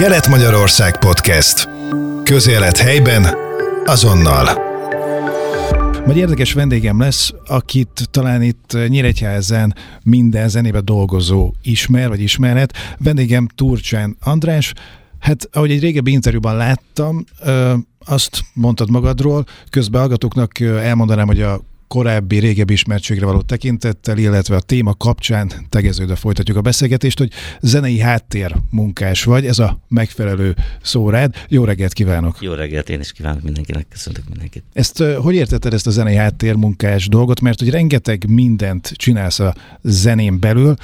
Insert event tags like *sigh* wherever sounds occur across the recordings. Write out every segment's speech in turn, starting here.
Kelet-Magyarország Podcast. Közélet helyben, azonnal. Majd érdekes vendégem lesz, akit talán itt Nyíregyházen minden zenébe dolgozó ismer, vagy ismerhet. Vendégem Turcsán András, Hát, ahogy egy régebbi interjúban láttam, azt mondtad magadról, közben hallgatóknak elmondanám, hogy a korábbi, régebbi ismertségre való tekintettel, illetve a téma kapcsán tegeződve folytatjuk a beszélgetést, hogy zenei háttér munkás vagy, ez a megfelelő szó rád. Jó reggelt kívánok! Jó reggelt, én is kívánok mindenkinek, köszöntök mindenkit. Ezt hogy értetted ezt a zenei háttér munkás dolgot? Mert hogy rengeteg mindent csinálsz a zenén belül,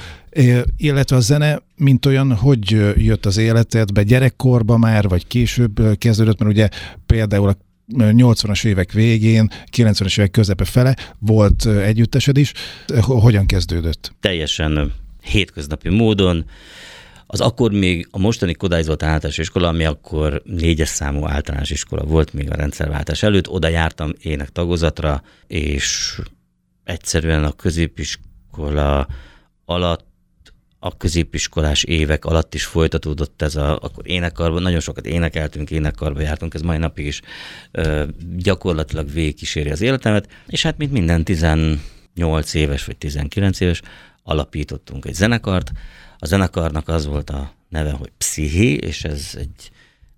illetve a zene, mint olyan, hogy jött az életedbe, gyerekkorba már, vagy később kezdődött, mert ugye például a 80-as évek végén, 90-es évek közepe fele volt együttesed is. Hogyan kezdődött? Teljesen hétköznapi módon. Az akkor még a mostani Kodály Zoltán általános iskola, ami akkor négyes számú általános iskola volt még a rendszerváltás előtt, oda jártam ének tagozatra, és egyszerűen a középiskola alatt a középiskolás évek alatt is folytatódott ez a, akkor énekarban, nagyon sokat énekeltünk, énekarba jártunk, ez mai napig is ö, gyakorlatilag végigkíséri az életemet, és hát mint minden 18 éves vagy 19 éves alapítottunk egy zenekart. A zenekarnak az volt a neve, hogy Psziché, és ez egy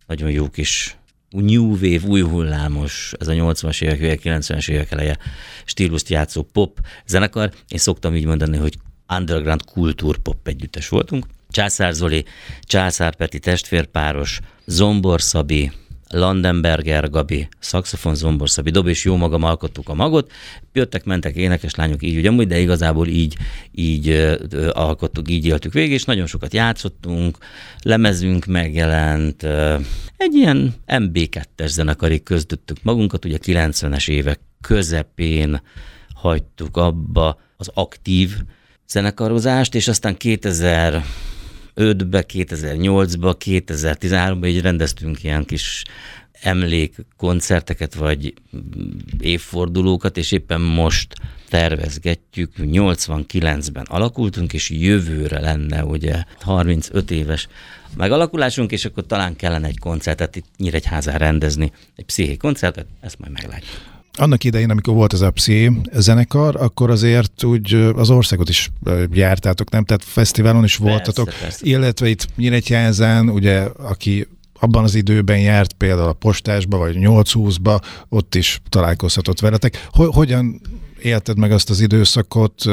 nagyon jó kis new wave, új hullámos, ez a 80-as évek, 90-es évek eleje stílust játszó pop zenekar. Én szoktam így mondani, hogy underground kultúrpop együttes voltunk. Császár Zoli, Császár Peti testvérpáros, Zombor Szabi, Landenberger Gabi, szaxofon Zombor Szabi, dob és jó magam alkottuk a magot, jöttek, mentek énekes lányok így ugyanúgy, de igazából így, így ö, alkottuk, így éltük végig, és nagyon sokat játszottunk, lemezünk megjelent, ö, egy ilyen MB2-es zenekarig közdöttük magunkat, ugye 90-es évek közepén hagytuk abba az aktív zenekarozást, és aztán 2005-be, 2008-ba, 2013-ba így rendeztünk ilyen kis emlékkoncerteket, vagy évfordulókat, és éppen most tervezgetjük, 89-ben alakultunk, és jövőre lenne ugye 35 éves megalakulásunk, és akkor talán kellene egy koncertet itt Nyíregyházán rendezni, egy psziché koncertet, ezt majd meglátjuk. Annak idején, amikor volt ez a Psi zenekar, akkor azért úgy az országot is jártátok, nem? Tehát fesztiválon is voltatok, persze, persze. illetve itt Nyíregyházán, ugye, aki abban az időben járt például a postásba, vagy 820-ba, ott is találkozhatott veletek. Hogyan élted meg azt az időszakot?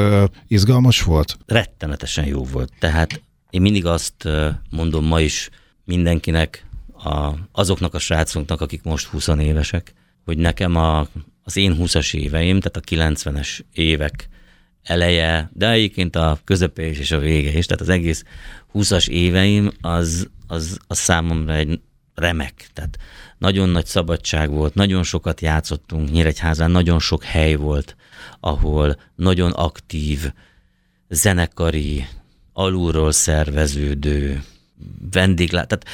Izgalmas volt? Rettenetesen jó volt. Tehát én mindig azt mondom ma is mindenkinek, a, azoknak a srácoknak, akik most 20 évesek, hogy nekem a, az én 20-as éveim, tehát a 90-es évek eleje, de egyébként a közepe is és a vége is, tehát az egész 20-as éveim az, az, az számomra egy remek, tehát nagyon nagy szabadság volt, nagyon sokat játszottunk Nyíregyházán, nagyon sok hely volt, ahol nagyon aktív, zenekari, alulról szerveződő vendéglát, tehát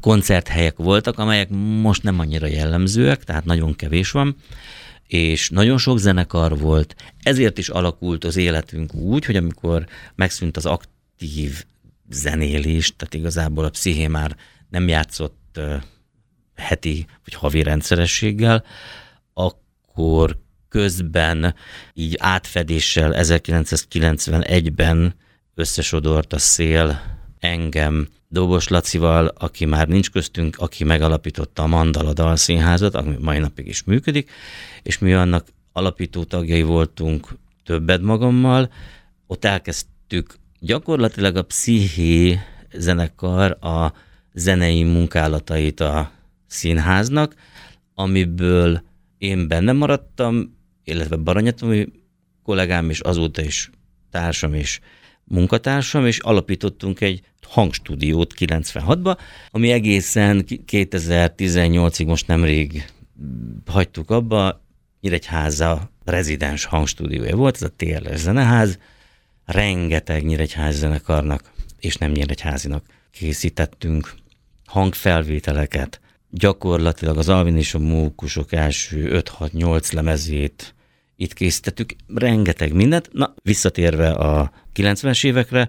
koncerthelyek voltak, amelyek most nem annyira jellemzőek, tehát nagyon kevés van, és nagyon sok zenekar volt, ezért is alakult az életünk úgy, hogy amikor megszűnt az aktív zenélés, tehát igazából a psziché már nem játszott heti vagy havi rendszerességgel, akkor közben így átfedéssel 1991-ben összesodort a szél engem. Dobos Lacival, aki már nincs köztünk, aki megalapította a Mandala Dalszínházat, ami mai napig is működik, és mi annak alapító tagjai voltunk többet magammal, ott elkezdtük gyakorlatilag a psziché zenekar a zenei munkálatait a színháznak, amiből én benne maradtam, illetve Baranyatomi kollégám, és azóta is társam és munkatársam, és alapítottunk egy hangstúdiót 96-ba, ami egészen 2018-ig most nemrég hagytuk abba, Nyíregyháza rezidens hangstúdiója volt, ez a TLS zeneház, rengeteg Nyíregyház zenekarnak, és nem Nyíregyházinak készítettünk hangfelvételeket, gyakorlatilag az Alvin és a Mókusok első 5-6-8 lemezét itt készítettük, rengeteg mindent. Na, visszatérve a 90-es évekre,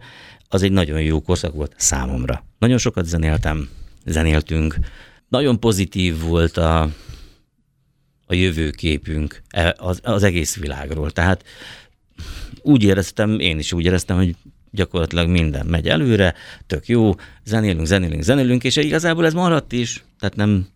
az egy nagyon jó korszak volt számomra. Nagyon sokat zenéltem, zenéltünk. Nagyon pozitív volt a, a jövőképünk e, az, az egész világról. Tehát úgy éreztem, én is úgy éreztem, hogy gyakorlatilag minden megy előre, tök jó, zenélünk, zenélünk, zenélünk, és igazából ez maradt is, tehát nem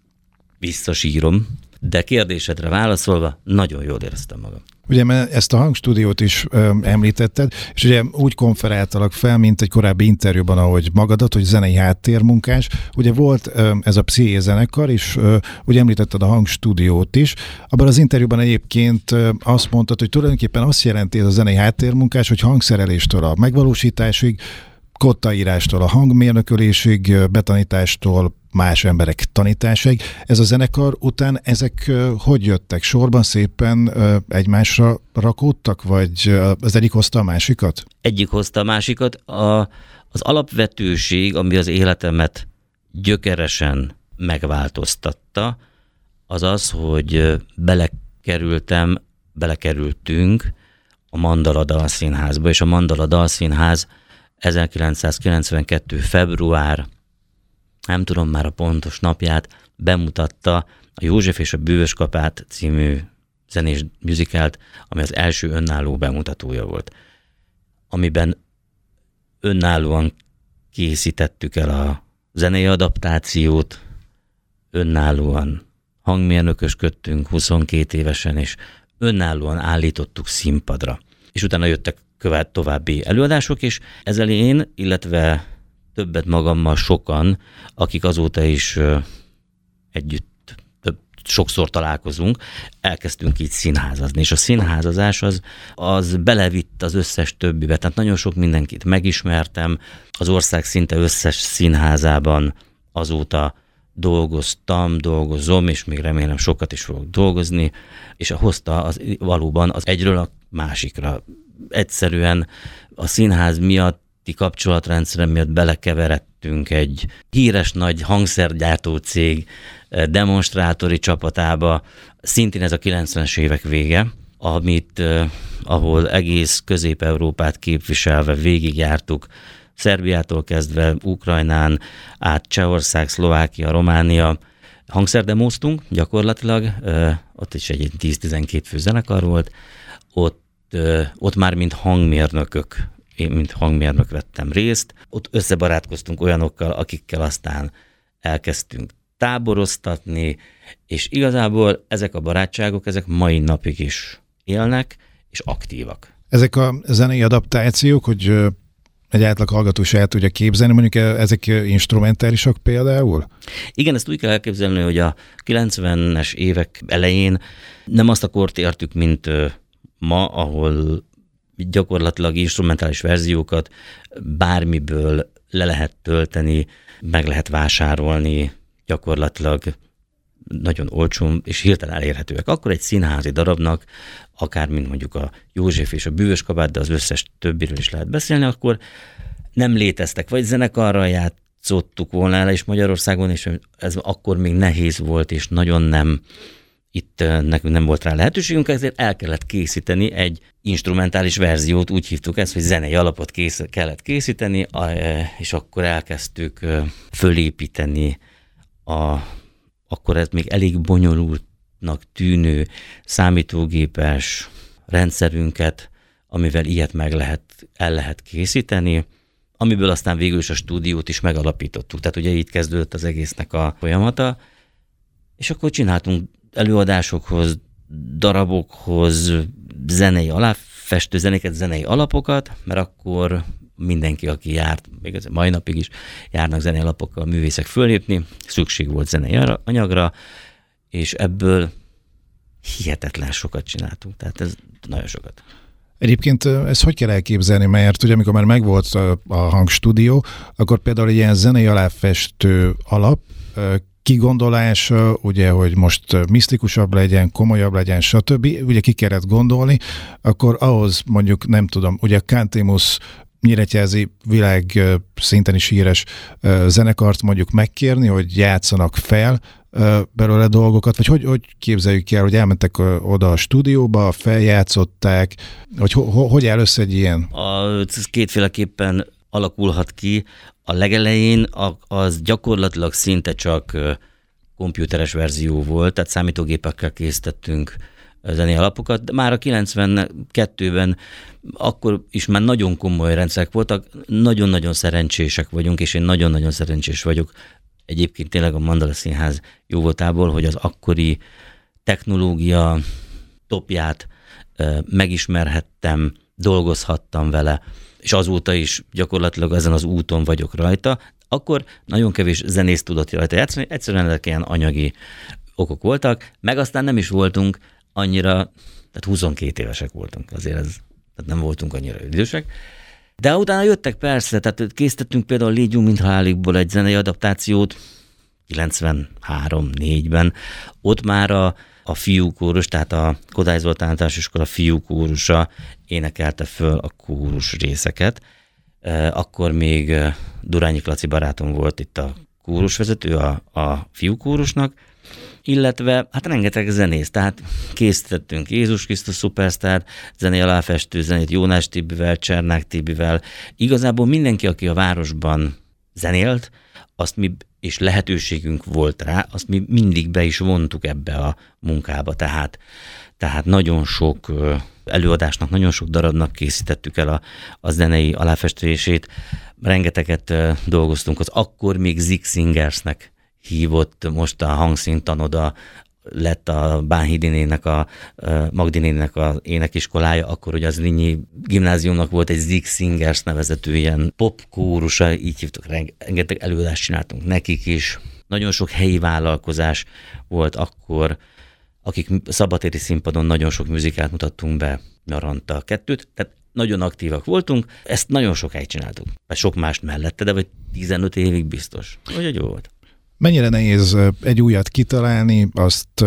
visszasírom, de kérdésedre válaszolva, nagyon jól éreztem magam. Ugye mert ezt a hangstúdiót is ö, említetted, és ugye úgy konferáltalak fel, mint egy korábbi interjúban, ahogy magadat, hogy zenei háttérmunkás. Ugye volt ö, ez a Psziché zenekar, és ö, ugye említetted a hangstúdiót is. Abban az interjúban egyébként ö, azt mondtad, hogy tulajdonképpen azt jelenti ez a zenei háttérmunkás, hogy hangszereléstől a megvalósításig, kottaírástól a hangmérnökölésig, betanítástól más emberek tanításaig. Ez a zenekar után ezek hogy jöttek? Sorban szépen egymásra rakódtak, vagy az egyik hozta a másikat? Egyik hozta a másikat. A, az alapvetőség, ami az életemet gyökeresen megváltoztatta, az az, hogy belekerültem, belekerültünk a Mandala Dalszínházba, és a Mandala Dalszínház 1992. február nem tudom már a pontos napját, bemutatta a József és a Bűvös Kapát című zenés műzikelt, ami az első önálló bemutatója volt, amiben önállóan készítettük el a zenei adaptációt, önállóan hangmérnökösködtünk 22 évesen, és önállóan állítottuk színpadra. És utána jöttek követ további előadások, és ezzel én, illetve többet magammal sokan, akik azóta is együtt több, sokszor találkozunk, elkezdtünk így színházazni, és a színházazás az, az belevitt az összes többibe, tehát nagyon sok mindenkit megismertem, az ország szinte összes színházában azóta dolgoztam, dolgozom, és még remélem sokat is fogok dolgozni, és hozta az, valóban az egyről a másikra. Egyszerűen a színház miatt közötti kapcsolatrendszere miatt belekeveredtünk egy híres nagy hangszergyártó cég eh, demonstrátori csapatába, szintén ez a 90-es évek vége, amit, eh, ahol egész Közép-Európát képviselve végigjártuk, Szerbiától kezdve Ukrajnán, át Csehország, Szlovákia, Románia, hangszerdemóztunk gyakorlatilag, eh, ott is egy 10-12 fő zenekar volt, ott, ott már mint hangmérnökök én, mint hangmérnök vettem részt. Ott összebarátkoztunk olyanokkal, akikkel aztán elkezdtünk táboroztatni, és igazából ezek a barátságok, ezek mai napig is élnek, és aktívak. Ezek a zenei adaptációk, hogy egy átlag hallgató is el tudja képzelni, mondjuk ezek instrumentálisak például? Igen, ezt úgy kell elképzelni, hogy a 90-es évek elején nem azt a kort értük, mint ma, ahol gyakorlatilag instrumentális verziókat bármiből le lehet tölteni, meg lehet vásárolni, gyakorlatilag nagyon olcsón és hirtelen elérhetőek. Akkor egy színházi darabnak, akár mint mondjuk a József és a Bűvös kabát, de az összes többiről is lehet beszélni, akkor nem léteztek, vagy zenekarral játszottuk volna el, és Magyarországon, és ez akkor még nehéz volt, és nagyon nem itt nekünk nem volt rá lehetőségünk, ezért el kellett készíteni egy instrumentális verziót, úgy hívtuk ezt, hogy zenei alapot kész, kellett készíteni, és akkor elkezdtük fölépíteni a, akkor ez még elég bonyolultnak tűnő számítógépes rendszerünket, amivel ilyet meg lehet, el lehet készíteni, amiből aztán végül is a stúdiót is megalapítottuk. Tehát ugye így kezdődött az egésznek a folyamata, és akkor csináltunk előadásokhoz, darabokhoz, zenei alá, festő zenéket, zenei alapokat, mert akkor mindenki, aki járt, még ez mai napig is járnak zenei alapokkal művészek fölépni, szükség volt zenei anyagra, és ebből hihetetlen sokat csináltunk, tehát ez nagyon sokat. Egyébként ezt hogy kell elképzelni, mert ugye amikor már megvolt a hangstúdió, akkor például egy ilyen zenei aláfestő alap kigondolása, ugye, hogy most misztikusabb legyen, komolyabb legyen, stb. Ugye ki kellett gondolni, akkor ahhoz mondjuk nem tudom, ugye Kantémus nyíregyházi világ szinten is híres zenekart mondjuk megkérni, hogy játszanak fel belőle dolgokat, vagy hogy, hogy képzeljük el, hogy elmentek oda a stúdióba, feljátszották, vagy ho, ho, hogy áll össze egy ilyen? A, kétféleképpen alakulhat ki. A legelején az gyakorlatilag szinte csak komputeres verzió volt, tehát számítógépekkel készítettünk zenei alapokat, de már a 92-ben akkor is már nagyon komoly rendszerek voltak, nagyon-nagyon szerencsések vagyunk, és én nagyon-nagyon szerencsés vagyok. Egyébként tényleg a Mandala Színház jó voltából, hogy az akkori technológia topját megismerhettem, dolgozhattam vele, és azóta is gyakorlatilag ezen az úton vagyok rajta, akkor nagyon kevés zenész tudott rajta játszani, egyszerűen ezek ilyen anyagi okok voltak, meg aztán nem is voltunk annyira, tehát 22 évesek voltunk, azért ez, tehát nem voltunk annyira idősek, de utána jöttek persze, tehát készítettünk például Légyunk, mint halálikból egy zenei adaptációt, 93-4-ben, ott már a, a fiúkórus, tehát a Kodály Zoltán Általános Iskola fiúkórusa énekelte föl a kórus részeket. Akkor még Durányi Klaci barátom volt itt a kórusvezető a, a fiúkórusnak, illetve hát rengeteg zenész, tehát készítettünk Jézus Krisztus Superstar, zené aláfestő zenét Jónás Tibivel, Csernák Tibivel. Igazából mindenki, aki a városban zenélt, azt mi, és lehetőségünk volt rá, azt mi mindig be is vontuk ebbe a munkába, tehát, tehát nagyon sok előadásnak, nagyon sok darabnak készítettük el a, a zenei aláfestését, rengeteget dolgoztunk. Az akkor még Zig Singersnek hívott most a hangszintanoda lett a Bánhidinének, a Magdinének a énekiskolája, akkor ugye az Linyi gimnáziumnak volt egy Zig Singers nevezető ilyen pop kórusa, így hívtuk, rengeteg előadást csináltunk nekik is. Nagyon sok helyi vállalkozás volt akkor, akik szabatéri színpadon nagyon sok muzikát mutattunk be, nyaranta kettőt, tehát nagyon aktívak voltunk, ezt nagyon sokáig csináltuk. Vagy sok mást mellette, de vagy 15 évig biztos. Úgyhogy jó volt. Mennyire nehéz egy újat kitalálni, azt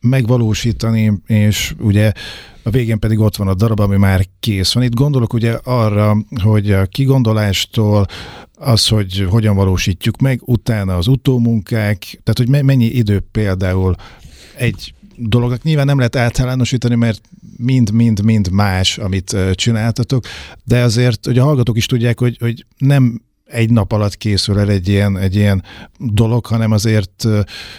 megvalósítani, és ugye a végén pedig ott van a darab, ami már kész van. Itt gondolok ugye arra, hogy a kigondolástól az, hogy hogyan valósítjuk meg, utána az utómunkák, tehát hogy mennyi idő például egy dolognak nyilván nem lehet általánosítani, mert mind-mind-mind más, amit csináltatok, de azért, hogy a hallgatók is tudják, hogy, hogy nem egy nap alatt készül el egy ilyen, egy ilyen dolog, hanem azért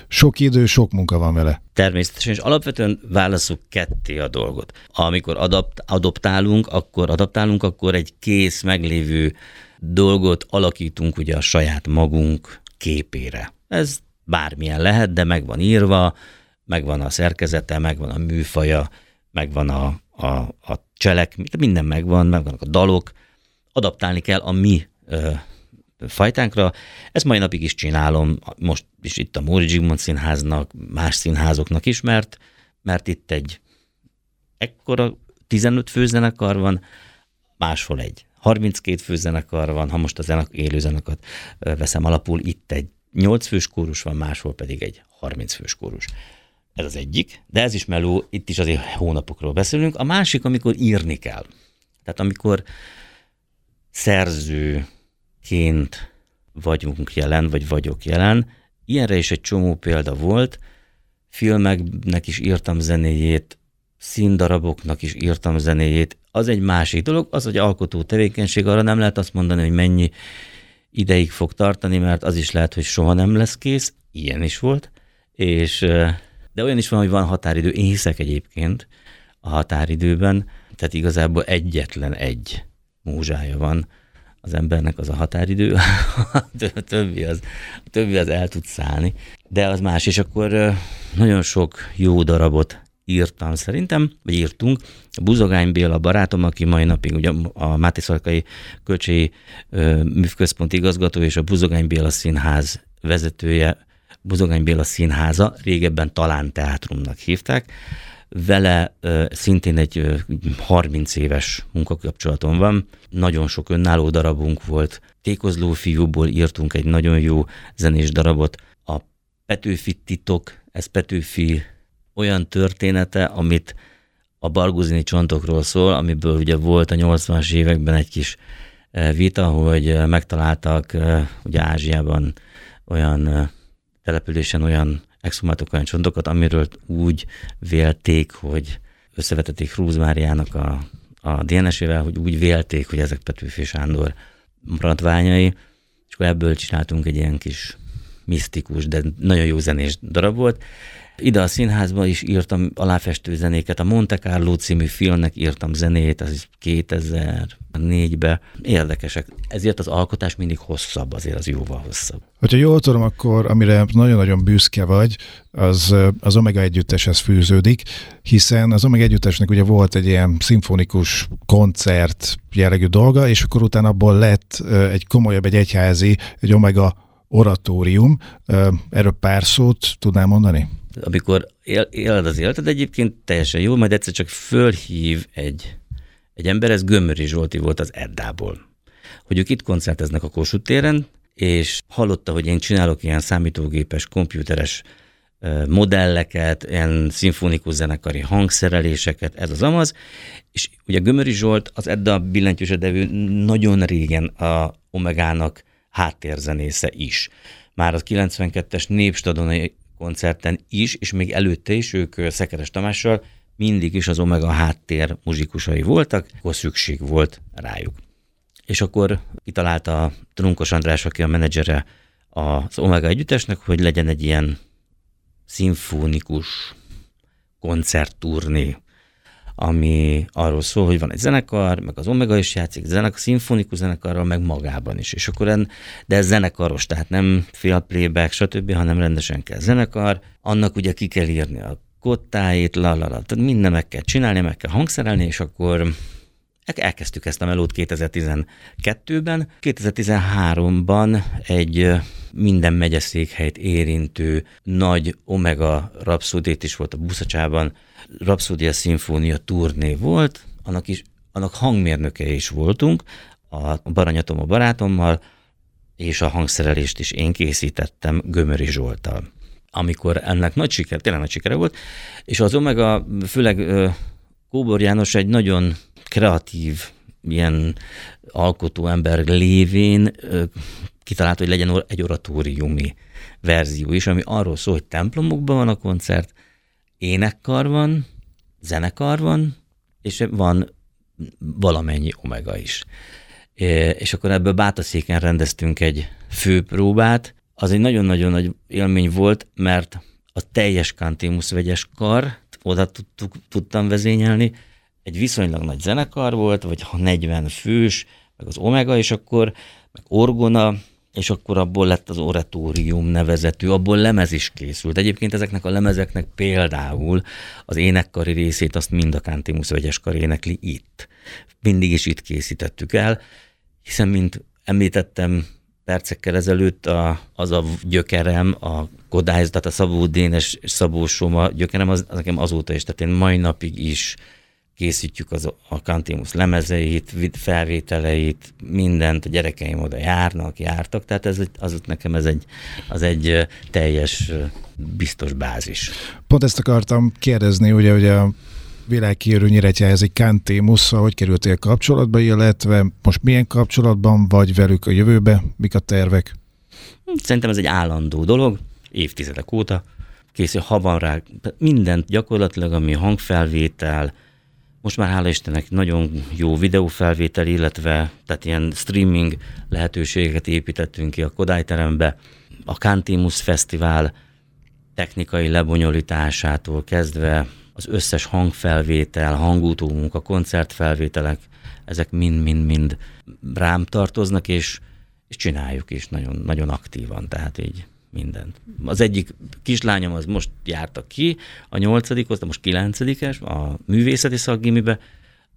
sok idő, sok munka van vele. Természetesen, és alapvetően válaszuk ketté a dolgot. Amikor adapt, adoptálunk, akkor adaptálunk, akkor egy kész, meglévő dolgot alakítunk ugye a saját magunk képére. Ez bármilyen lehet, de meg van írva, megvan a szerkezete, megvan a műfaja, megvan a, a, a cselek, minden megvan, megvannak a dalok, adaptálni kell a mi fajtánkra. Ezt mai napig is csinálom, most is itt a Móri Zsigmond színháznak, más színházoknak is, mert, mert itt egy ekkora 15 főzenekar van, máshol egy 32 főzenekar van, ha most a zenek, élő zenekart veszem alapul, itt egy 8 fős kórus van, máshol pedig egy 30 fős kórus. Ez az egyik, de ez is meló, itt is azért hónapokról beszélünk. A másik, amikor írni kell. Tehát amikor szerző, ként vagyunk jelen, vagy vagyok jelen. Ilyenre is egy csomó példa volt. Filmeknek is írtam zenéjét, színdaraboknak is írtam zenéjét. Az egy másik dolog, az, hogy alkotó tevékenység, arra nem lehet azt mondani, hogy mennyi ideig fog tartani, mert az is lehet, hogy soha nem lesz kész. Ilyen is volt. És, de olyan is van, hogy van határidő. Én hiszek egyébként a határidőben, tehát igazából egyetlen egy múzsája van, az embernek az a határidő, *laughs* a többi az, a többi az el tud szállni, de az más, és akkor nagyon sok jó darabot írtam szerintem, vagy írtunk. Buzogány Béla barátom, aki mai napig ugye a Máté Szarkai Kölcsi Művközpont igazgató és a Buzogány Béla Színház vezetője, Buzogány Béla Színháza, régebben talán teátrumnak hívták, vele szintén egy 30 éves munkakapcsolatom van, nagyon sok önálló darabunk volt. Tékozló fiúból írtunk egy nagyon jó zenés darabot. A Petőfi titok, ez Petőfi olyan története, amit a barguzini csontokról szól, amiből ugye volt a 80-as években egy kis vita, hogy megtaláltak ugye Ázsiában olyan településen olyan exhumáltak olyan csontokat, amiről úgy vélték, hogy összevetették Hrúz Máriának a, a DNS-ével, hogy úgy vélték, hogy ezek Petőfi Sándor maradványai, és akkor ebből csináltunk egy ilyen kis misztikus, de nagyon jó zenés darab volt. Ide a színházba is írtam aláfestő zenéket, a Monte Carlo című filmnek írtam zenét, az 2004-ben. Érdekesek. Ezért az alkotás mindig hosszabb, azért az jóval hosszabb. Hogyha jól tudom, akkor amire nagyon-nagyon büszke vagy, az az Omega együtteshez fűződik, hiszen az Omega együttesnek ugye volt egy ilyen szimfonikus koncert jellegű dolga, és akkor utána abból lett egy komolyabb, egy egyházi, egy Omega oratórium. Erről pár szót tudnál mondani? Amikor él, éled az életed egyébként teljesen jó, majd egyszer csak fölhív egy, egy ember, ez Gömöri Zsolti volt az Eddából, hogy ők itt koncerteznek a Kossuth téren, és hallotta, hogy én csinálok ilyen számítógépes, komputeres modelleket, ilyen szimfonikus zenekari hangszereléseket, ez az amaz, és ugye Gömöri Zsolt, az Edda billentyűs devő nagyon régen a Omegának háttérzenésze is. Már az 92-es Népstadonai koncerten is, és még előtte is ők Szekeres Tamással mindig is az Omega háttér muzsikusai voltak, akkor szükség volt rájuk. És akkor kitalálta Trunkos András, aki a menedzsere az Omega együttesnek, hogy legyen egy ilyen szimfonikus koncertturné ami arról szól, hogy van egy zenekar, meg az Omega is játszik, zenekar, szimfonikus zenekarral, meg magában is. És akkor en, de ez zenekaros, tehát nem fél playback, stb., hanem rendesen kell zenekar. Annak ugye ki kell írni a kottáit, la, la, la. Tehát minden meg kell csinálni, meg kell hangszerelni, és akkor elkezdtük ezt a melót 2012-ben. 2013-ban egy minden megyeszékhelyt érintő nagy Omega rapszódét is volt a Buszacsában, Rapszodia Szimfónia turné volt, annak, is, annak hangmérnöke is voltunk, a Baranyatom a barátommal, és a hangszerelést is én készítettem Gömöri Zsoltal. Amikor ennek nagy siker, tényleg nagy sikere volt, és az Omega, főleg Kóbor János egy nagyon kreatív, ilyen alkotó ember lévén kitalált, hogy legyen egy oratóriumi verzió is, ami arról szól, hogy templomokban van a koncert, énekkar van, zenekar van, és van valamennyi omega is. És akkor ebből Bátaszéken rendeztünk egy főpróbát. Az egy nagyon-nagyon nagy élmény volt, mert a teljes Kantémusz vegyes kar oda tudtuk, tudtam vezényelni. Egy viszonylag nagy zenekar volt, vagy 40 fős, meg az Omega, és akkor meg Orgona, és akkor abból lett az oratórium nevezetű, abból lemez is készült. Egyébként ezeknek a lemezeknek például az énekkari részét azt mind a Kantimus vegyeskar énekli itt. Mindig is itt készítettük el, hiszen, mint említettem percekkel ezelőtt, a, az a gyökerem, a Kodály, tehát a Szabó Dénes Szabó Soma gyökerem, az, az nekem azóta is, tehát én mai napig is készítjük az, a Kantimus lemezeit, felvételeit, mindent, a gyerekeim oda járnak, jártak, tehát ez, az nekem ez egy, az egy teljes biztos bázis. Pont ezt akartam kérdezni, ugye, hogy a világhírű Nyíregyházi Kantémusszal, hogy kerültél kapcsolatba, illetve most milyen kapcsolatban vagy velük a jövőbe, mik a tervek? Szerintem ez egy állandó dolog, évtizedek óta készül, ha van rá mindent gyakorlatilag, ami hangfelvétel, most már hála Istennek nagyon jó videófelvétel, illetve tehát ilyen streaming lehetőségeket építettünk ki a Kodály terembe. A Kantimus Fesztivál technikai lebonyolításától kezdve az összes hangfelvétel, hangútó munka, koncertfelvételek, ezek mind-mind-mind rám tartoznak, és, és csináljuk is nagyon, nagyon aktívan, tehát így mindent. Az egyik kislányom az most járta ki, a nyolcadikhoz, de most kilencedikes, a művészeti szakgimibe,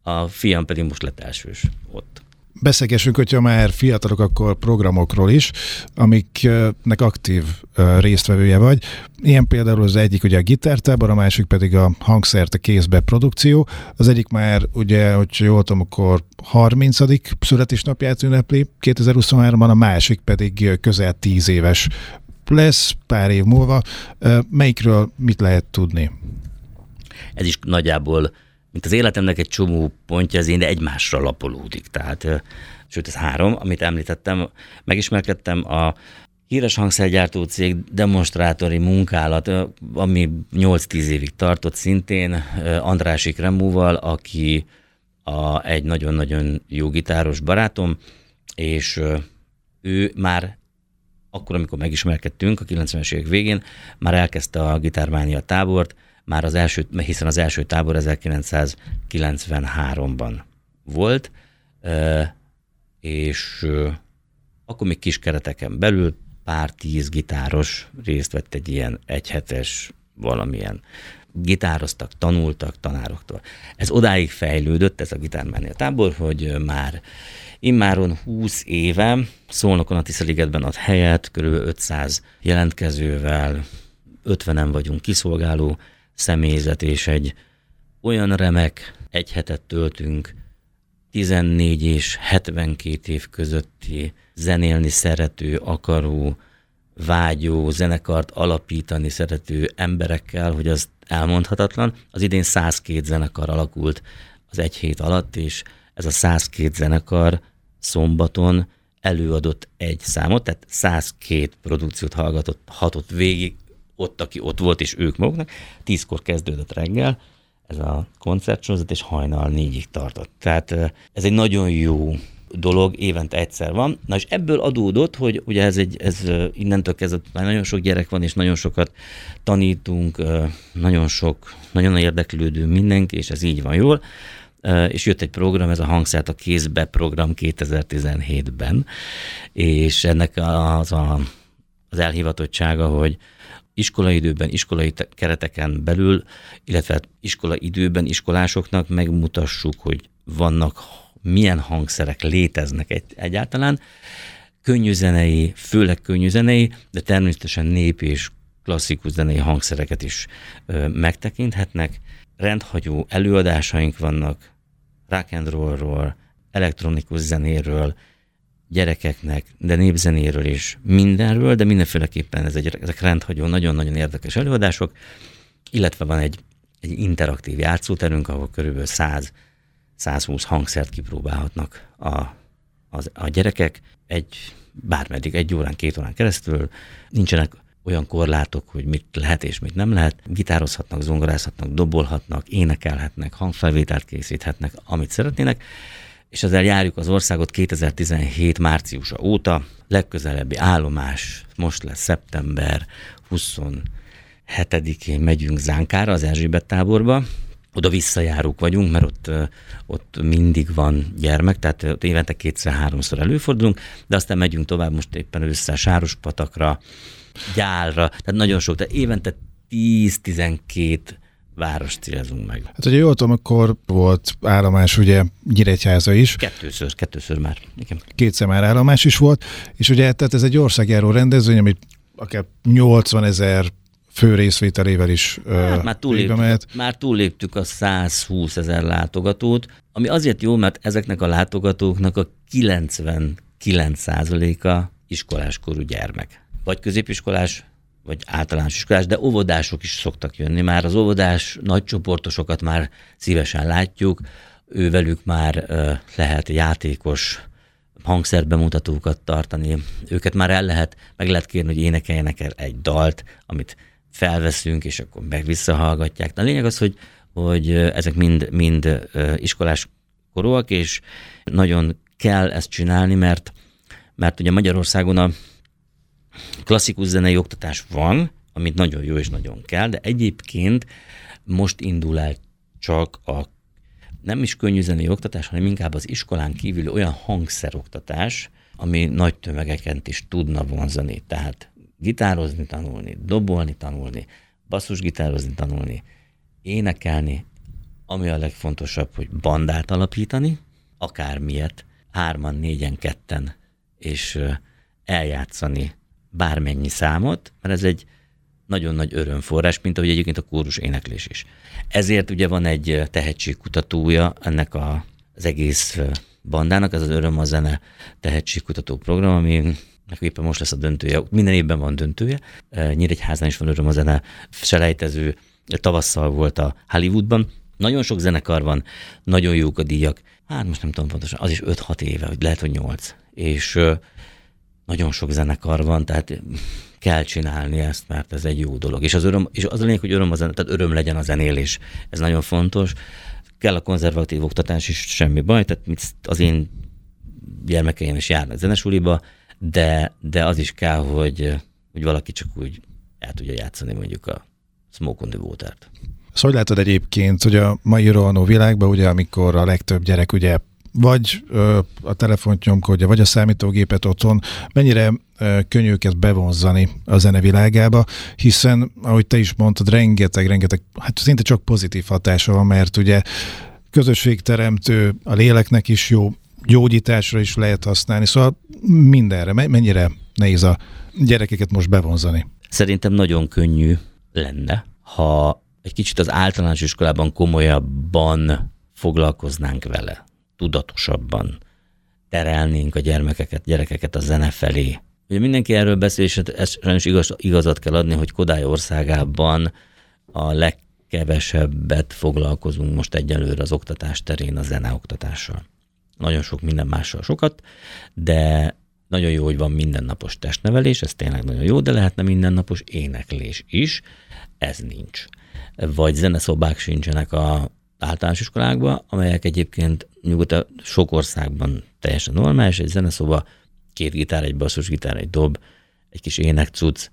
a fiam pedig most lett elsős ott. Beszélgessünk, hogyha már fiatalok, akkor programokról is, amiknek aktív résztvevője vagy. Ilyen például az egyik ugye a gitártábor, a másik pedig a hangszerte kézbe produkció. Az egyik már ugye, hogy jól tudom, akkor 30. születésnapját ünnepli 2023-ban, a másik pedig közel 10 éves lesz pár év múlva. Melyikről mit lehet tudni? Ez is nagyjából, mint az életemnek egy csomó pontja, ez én egymásra lapolódik. Tehát, sőt, ez három, amit említettem, megismerkedtem a híres hangszergyártó cég demonstrátori munkálat, ami 8-10 évig tartott szintén Andrásik Remúval, aki a, egy nagyon-nagyon jó gitáros barátom, és ő már akkor, amikor megismerkedtünk a 90-es évek végén, már elkezdte a gitármánia tábort, már az első, hiszen az első tábor 1993-ban volt, és akkor még kis kereteken belül pár tíz gitáros részt vett egy ilyen egyhetes valamilyen gitároztak, tanultak tanároktól. Ez odáig fejlődött, ez a gitármánia tábor, hogy már immáron 20 éve Szolnokon a Tiszeligetben ad helyet, kb. 500 jelentkezővel, 50-en vagyunk kiszolgáló személyzet, és egy olyan remek egy hetet töltünk 14 és 72 év közötti zenélni szerető, akaró, vágyó zenekart alapítani szerető emberekkel, hogy az elmondhatatlan. Az idén 102 zenekar alakult az egy hét alatt, és ez a 102 zenekar szombaton előadott egy számot, tehát 102 produkciót hallgatott, hatott végig, ott, aki ott volt, és ők maguknak. Tízkor kezdődött reggel ez a koncertsorozat, és hajnal négyig tartott. Tehát ez egy nagyon jó dolog, évente egyszer van. Na és ebből adódott, hogy ugye ez egy, ez innentől kezdve már nagyon sok gyerek van, és nagyon sokat tanítunk, nagyon sok, nagyon érdeklődő mindenki, és ez így van jól és jött egy program, ez a Hangszert a kézbe program 2017-ben, és ennek az a, az elhivatottsága, hogy iskolai időben, iskolai kereteken belül, illetve iskola időben iskolásoknak megmutassuk, hogy vannak milyen hangszerek léteznek egy, egyáltalán, könnyűzenei, főleg könnyűzenei, de természetesen nép és klasszikus zenei hangszereket is ö, megtekinthetnek. Rendhagyó előadásaink vannak rock and rollról, elektronikus zenéről, gyerekeknek, de népzenéről is mindenről, de mindenféleképpen ez egy, ezek rendhagyó, nagyon-nagyon érdekes előadások, illetve van egy, egy interaktív játszóterünk, ahol körülbelül 100 120 hangszert kipróbálhatnak a, a, a gyerekek egy bármeddig, egy órán, két órán keresztül. Nincsenek olyan korlátok, hogy mit lehet és mit nem lehet. Gitározhatnak, zongorázhatnak, dobolhatnak, énekelhetnek, hangfelvételt készíthetnek, amit szeretnének és ezzel járjuk az országot 2017 márciusa óta. Legközelebbi állomás most lesz szeptember 27-én megyünk Zánkára, az Erzsébet táborba, oda visszajárók vagyunk, mert ott, ott mindig van gyermek, tehát ott évente kétszer-háromszor előfordulunk, de aztán megyünk tovább most éppen össze Sárospatakra, Gyálra, tehát nagyon sok, tehát évente 10-12 város célzunk meg. Hát ugye jól tudom, akkor volt állomás ugye Nyíregyháza is. Kettőször, kettőször már. Igen. Kétszer már állomás is volt, és ugye tehát ez egy országjáró rendezvény, amit akár 80 ezer fő részvételével is hát, már, túlléptük, már túlléptük a 120 ezer látogatót, ami azért jó, mert ezeknek a látogatóknak a 99%-a iskoláskorú gyermek. Vagy középiskolás, vagy általános iskolás, de óvodások is szoktak jönni. Már az óvodás nagy csoportosokat már szívesen látjuk, ő velük már lehet játékos hangszerbemutatókat tartani, őket már el lehet, meg lehet kérni, hogy énekeljenek el egy dalt, amit felveszünk, és akkor meg visszahallgatják. De a lényeg az, hogy, hogy ezek mind, mind iskolás korúak, és nagyon kell ezt csinálni, mert, mert ugye Magyarországon a klasszikus zenei oktatás van, amit nagyon jó és nagyon kell, de egyébként most indul el csak a nem is könnyű zenei oktatás, hanem inkább az iskolán kívül olyan hangszeroktatás, ami nagy tömegeket is tudna vonzani. Tehát gitározni tanulni, dobolni tanulni, basszusgitározni tanulni, énekelni, ami a legfontosabb, hogy bandát alapítani, akármilyet, hárman, négyen, ketten, és eljátszani bármennyi számot, mert ez egy nagyon nagy örömforrás, mint ahogy egyébként a kórus éneklés is. Ezért ugye van egy tehetségkutatója ennek a, az egész bandának, ez az Öröm a Zene tehetségkutató program, ami éppen most lesz a döntője, minden évben van döntője. Nyíregyházán is van Öröm a Zene selejtező, tavasszal volt a Hollywoodban. Nagyon sok zenekar van, nagyon jók a díjak. Hát most nem tudom pontosan, az is 5-6 éve, hogy lehet, hogy 8. És nagyon sok zenekar van, tehát kell csinálni ezt, mert ez egy jó dolog. És az, öröm, és az a lényeg, hogy öröm, a zene, tehát öröm legyen a zenélés. Ez nagyon fontos. Kell a konzervatív oktatás is, semmi baj, tehát az én gyermekeim is járnak zenesuliba, de, de az is kell, hogy, hogy valaki csak úgy el tudja játszani mondjuk a Smoke on the Water-t. Hogy látod egyébként, hogy a mai rohanó világban, ugye, amikor a legtöbb gyerek ugye vagy a telefont nyomkodja, vagy a számítógépet otthon, mennyire könnyű őket bevonzani a zene világába, hiszen, ahogy te is mondtad, rengeteg, rengeteg, hát szinte csak pozitív hatása van, mert ugye közösségteremtő, a léleknek is jó, gyógyításra is lehet használni, szóval mindenre, mennyire nehéz a gyerekeket most bevonzani. Szerintem nagyon könnyű lenne, ha egy kicsit az általános iskolában komolyabban foglalkoznánk vele, tudatosabban terelnénk a gyermekeket, gyerekeket a zene felé. Ugye mindenki erről beszél, és ez sajnos igaz, igazat kell adni, hogy Kodály országában a legkevesebbet foglalkozunk most egyelőre az oktatás terén a zeneoktatással. Nagyon sok minden mással sokat, de nagyon jó, hogy van mindennapos testnevelés, ez tényleg nagyon jó, de lehetne mindennapos éneklés is, ez nincs. Vagy zeneszobák sincsenek a általános iskolákban, amelyek egyébként nyugodt sok országban teljesen normális, egy zeneszoba, két gitár, egy basszusgitár, egy dob, egy kis énekcuc,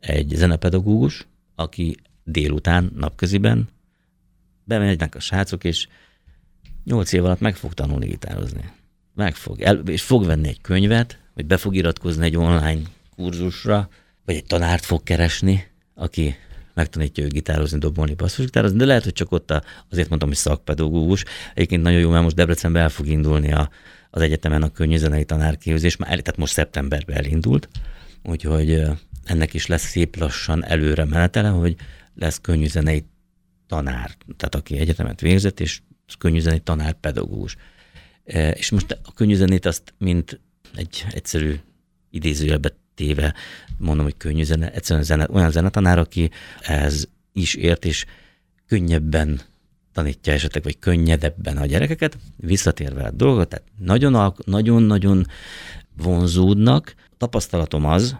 egy zenepedagógus, aki délután, napköziben bemegynek a srácok, és nyolc év alatt meg fog tanulni gitározni. Meg fog. El, és fog venni egy könyvet, vagy be fog iratkozni egy online kurzusra, vagy egy tanárt fog keresni, aki megtanítja ő gitározni, dobolni, basszusgitározni, de lehet, hogy csak ott a, azért mondtam, hogy szakpedagógus. Egyébként nagyon jó, mert most Debrecenben el fog indulni a, az egyetemen a könnyűzenei tanárképzés, már tehát most szeptemberben elindult, úgyhogy ennek is lesz szép lassan előre menetele, hogy lesz könnyűzenei tanár, tehát aki egyetemet végzett, és könnyűzenei tanár pedagógus. És most a könnyűzenét azt, mint egy egyszerű idézőjelbe téve mondom, hogy könnyű zene, egyszerűen zene, olyan zenetanár, aki ez is ért, és könnyebben tanítja esetleg, vagy könnyedebben a gyerekeket, visszatérve a dolgot, tehát nagyon-nagyon vonzódnak. Tapasztalatom az,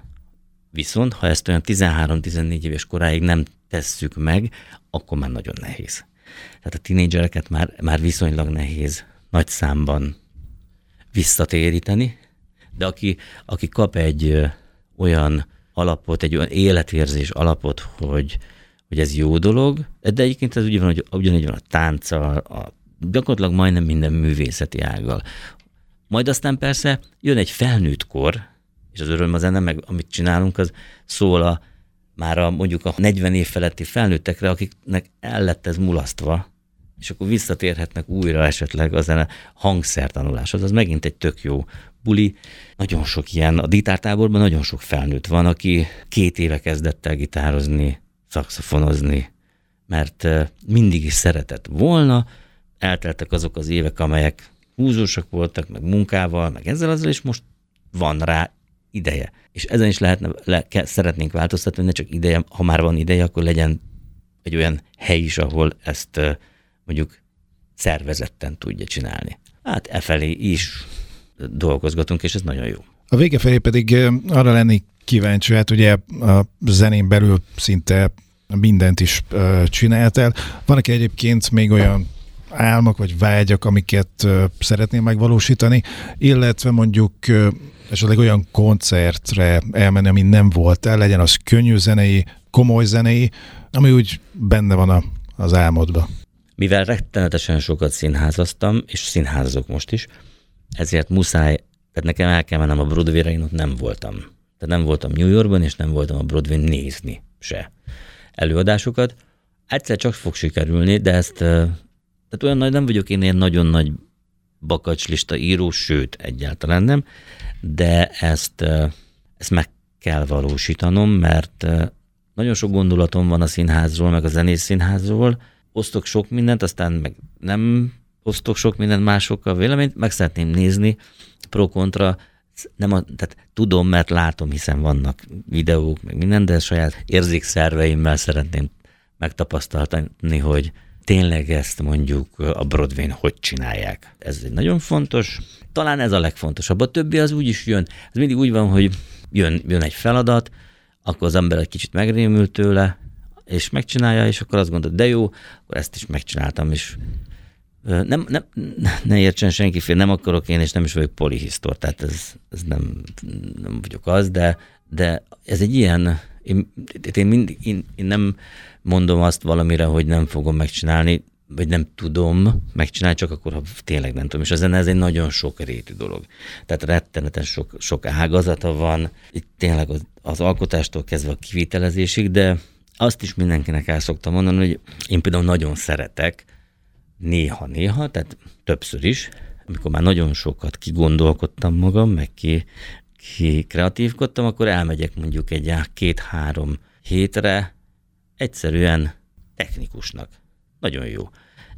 viszont ha ezt olyan 13-14 éves koráig nem tesszük meg, akkor már nagyon nehéz. Tehát a tinédzsereket már, már viszonylag nehéz nagy számban visszatéríteni, de aki, aki kap egy olyan alapot, egy olyan életérzés alapot, hogy, hogy ez jó dolog, de egyébként ez ugyan, hogy ugyanígy van a tánccal, a, gyakorlatilag majdnem minden művészeti ággal. Majd aztán persze jön egy felnőtt kor, és az öröm az zene, meg amit csinálunk, az szól a, már a, mondjuk a 40 év feletti felnőttekre, akiknek el lett ez mulasztva, és akkor visszatérhetnek újra esetleg a zene hangszertanuláshoz. Az megint egy tök jó buli. Nagyon sok ilyen, a gitártáborban nagyon sok felnőtt van, aki két éve kezdett el gitározni, szakszofonozni, mert mindig is szeretett volna, elteltek azok az évek, amelyek húzósak voltak, meg munkával, meg ezzel azzal, és most van rá ideje. És ezen is lehetne, le, ke, szeretnénk változtatni, ne csak ideje, ha már van ideje, akkor legyen egy olyan hely is, ahol ezt mondjuk szervezetten tudja csinálni. Hát e felé is dolgozgatunk, és ez nagyon jó. A vége felé pedig arra lenni kíváncsi, hát ugye a zenén belül szinte mindent is csináltál. Vannak egyébként még olyan álmok vagy vágyak, amiket szeretném megvalósítani, illetve mondjuk esetleg olyan koncertre elmenni, ami nem volt el, legyen az könnyű zenei, komoly zenei, ami úgy benne van a, az álmodban. Mivel rettenetesen sokat színházaztam, és színházazok most is, ezért muszáj, tehát nekem el kell mennem a Broadway-re, én ott nem voltam. Tehát nem voltam New Yorkban, és nem voltam a Broadway nézni se előadásokat. Egyszer csak fog sikerülni, de ezt, tehát olyan nagy nem vagyok én ilyen nagyon nagy bakacslista író, sőt, egyáltalán nem, de ezt, ezt meg kell valósítanom, mert nagyon sok gondolatom van a színházról, meg a zenész színházról, osztok sok mindent, aztán meg nem osztok sok mindent másokkal véleményt, meg szeretném nézni pro-kontra, nem a, tehát tudom, mert látom, hiszen vannak videók, meg minden, de saját érzékszerveimmel szeretném megtapasztalni, hogy tényleg ezt mondjuk a Broadway-n hogy csinálják. Ez egy nagyon fontos. Talán ez a legfontosabb. A többi az úgy is jön. Ez mindig úgy van, hogy jön, jön egy feladat, akkor az ember egy kicsit megrémül tőle, és megcsinálja, és akkor azt gondolod, de jó, akkor ezt is megcsináltam, és nem, nem, ne értsen senki fél, nem akarok én, és nem is vagyok polihisztor, tehát ez, ez nem, nem vagyok az, de, de ez egy ilyen, én, én, mind, én, én nem mondom azt valamire, hogy nem fogom megcsinálni, vagy nem tudom megcsinálni, csak akkor, ha tényleg nem tudom. És a zene ez egy nagyon sok rétű dolog. Tehát retteneten sok, sok ágazata van, itt tényleg az, az alkotástól kezdve a kivitelezésig, de azt is mindenkinek el szoktam mondani, hogy én például nagyon szeretek néha-néha, tehát többször is, amikor már nagyon sokat kigondolkodtam magam, meg ki, ki kreatívkodtam, akkor elmegyek mondjuk egy két-három hétre egyszerűen technikusnak. Nagyon jó.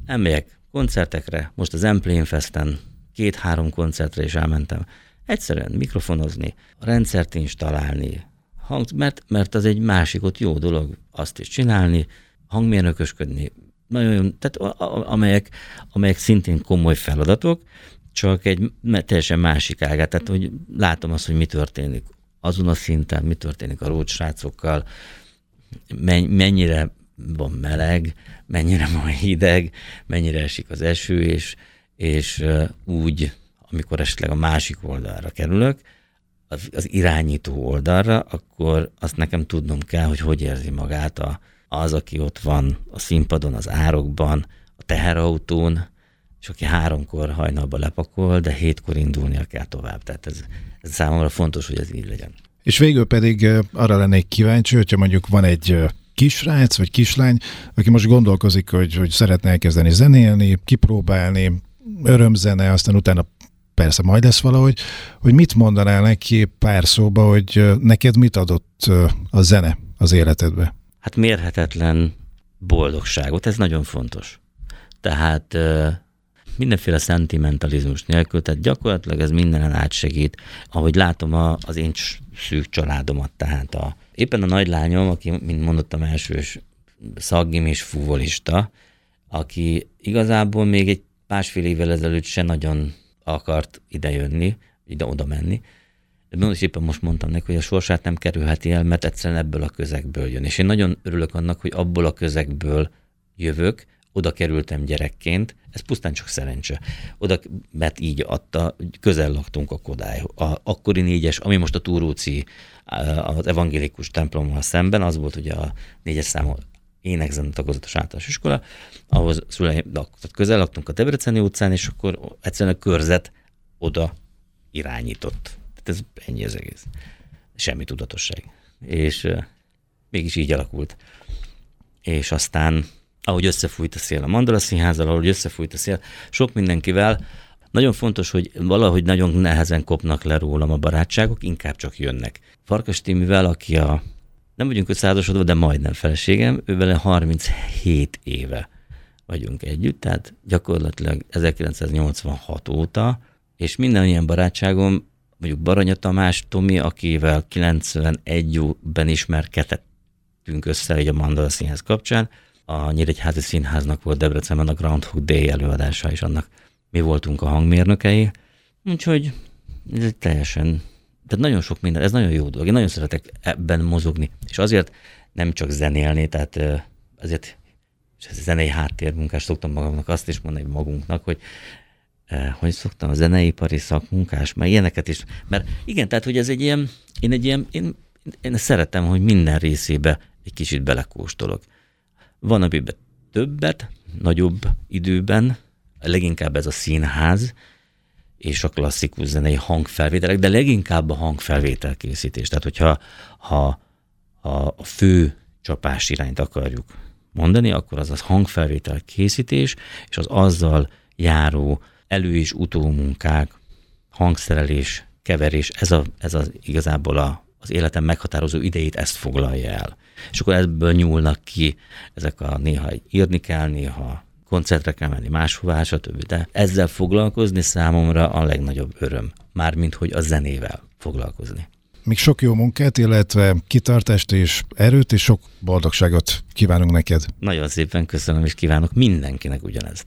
Elmegyek koncertekre, most az Emplén Festen két-három koncertre is elmentem. Egyszerűen mikrofonozni, a rendszert installálni, hang, mert, mert az egy másik ott jó dolog azt is csinálni, hangmérnökösködni, nagyon, tehát amelyek, amelyek szintén komoly feladatok, csak egy teljesen másik ágát, tehát hogy látom azt, hogy mi történik azon a szinten, mi történik a rócsrácokkal, mennyire van meleg, mennyire van hideg, mennyire esik az eső, és, és úgy, amikor esetleg a másik oldalra kerülök, az, az irányító oldalra, akkor azt nekem tudnom kell, hogy hogy érzi magát a, az, aki ott van a színpadon, az árokban, a teherautón, és aki háromkor hajnalba lepakol, de hétkor indulnia kell tovább. Tehát ez, ez számomra fontos, hogy ez így legyen. És végül pedig arra lennék kíváncsi, hogyha mondjuk van egy kisrác vagy kislány, aki most gondolkozik, hogy, hogy szeretne elkezdeni zenélni, kipróbálni, örömzene, aztán utána persze majd lesz valahogy, hogy mit mondanál neki pár szóba, hogy neked mit adott a zene az életedbe? Hát mérhetetlen boldogságot, ez nagyon fontos. Tehát mindenféle szentimentalizmus nélkül, tehát gyakorlatilag ez mindenen átsegít, ahogy látom a, az én szűk családomat, tehát a, éppen a nagylányom, aki, mint mondottam, elsős szaggim és fuvolista, aki igazából még egy másfél évvel ezelőtt se nagyon akart idejönni, ide oda menni, is éppen most mondtam neki, hogy a sorsát nem kerülheti el, mert egyszerűen ebből a közegből jön. És én nagyon örülök annak, hogy abból a közegből jövök, oda kerültem gyerekként, ez pusztán csak szerencse. Oda, mert így adta, közel laktunk a Kodály. A akkori négyes, ami most a Túróci, az evangélikus templommal szemben, az volt ugye a négyes számú énekzene tagozatos általános iskola, ahhoz szüleim, közel laktunk a Debreceni utcán, és akkor egyszerűen a körzet oda irányított. Tehát ez ennyi az egész. Semmi tudatosság. És uh, mégis így alakult. És aztán ahogy összefújt a szél a Mandala Színházzal, ahogy összefújt a szél, sok mindenkivel, nagyon fontos, hogy valahogy nagyon nehezen kopnak le rólam a barátságok, inkább csak jönnek. Farkas Timivel, aki a, nem vagyunk összeházasodva, de majdnem feleségem, ő vele 37 éve vagyunk együtt, tehát gyakorlatilag 1986 óta, és minden ilyen barátságom, mondjuk Baranya Tamás, Tomi, akivel 91-ben ismerkedtünk össze egy a Mandala Színház kapcsán, a Nyíregyházi Színháznak volt Debrecenben a Groundhog Day előadása, és annak mi voltunk a hangmérnökei. Úgyhogy ez teljesen, tehát nagyon sok minden, ez nagyon jó dolog. Én nagyon szeretek ebben mozogni, és azért nem csak zenélni, tehát azért és ez zenei háttérmunkás, szoktam magamnak azt is mondani magunknak, hogy hogy szoktam, a zeneipari szakmunkás, mert ilyeneket is, mert igen, tehát, hogy ez egy ilyen, én egy ilyen, én, én szeretem, hogy minden részébe egy kicsit belekóstolok. Van, amiben többet, nagyobb időben, leginkább ez a színház, és a klasszikus zenei hangfelvételek, de leginkább a hangfelvétel készítés. Tehát, hogyha ha, ha a fő csapás irányt akarjuk mondani, akkor az az hangfelvétel készítés, és az azzal járó elő- és utómunkák, hangszerelés, keverés, ez, a, ez az igazából a, az életem meghatározó idejét ezt foglalja el. És akkor ebből nyúlnak ki ezek a néha írni kell, néha koncertre kell menni máshová, stb. De ezzel foglalkozni számomra a legnagyobb öröm. Mármint, hogy a zenével foglalkozni. Még sok jó munkát, illetve kitartást és erőt, és sok boldogságot kívánunk neked. Nagyon szépen köszönöm, és kívánok mindenkinek ugyanezt.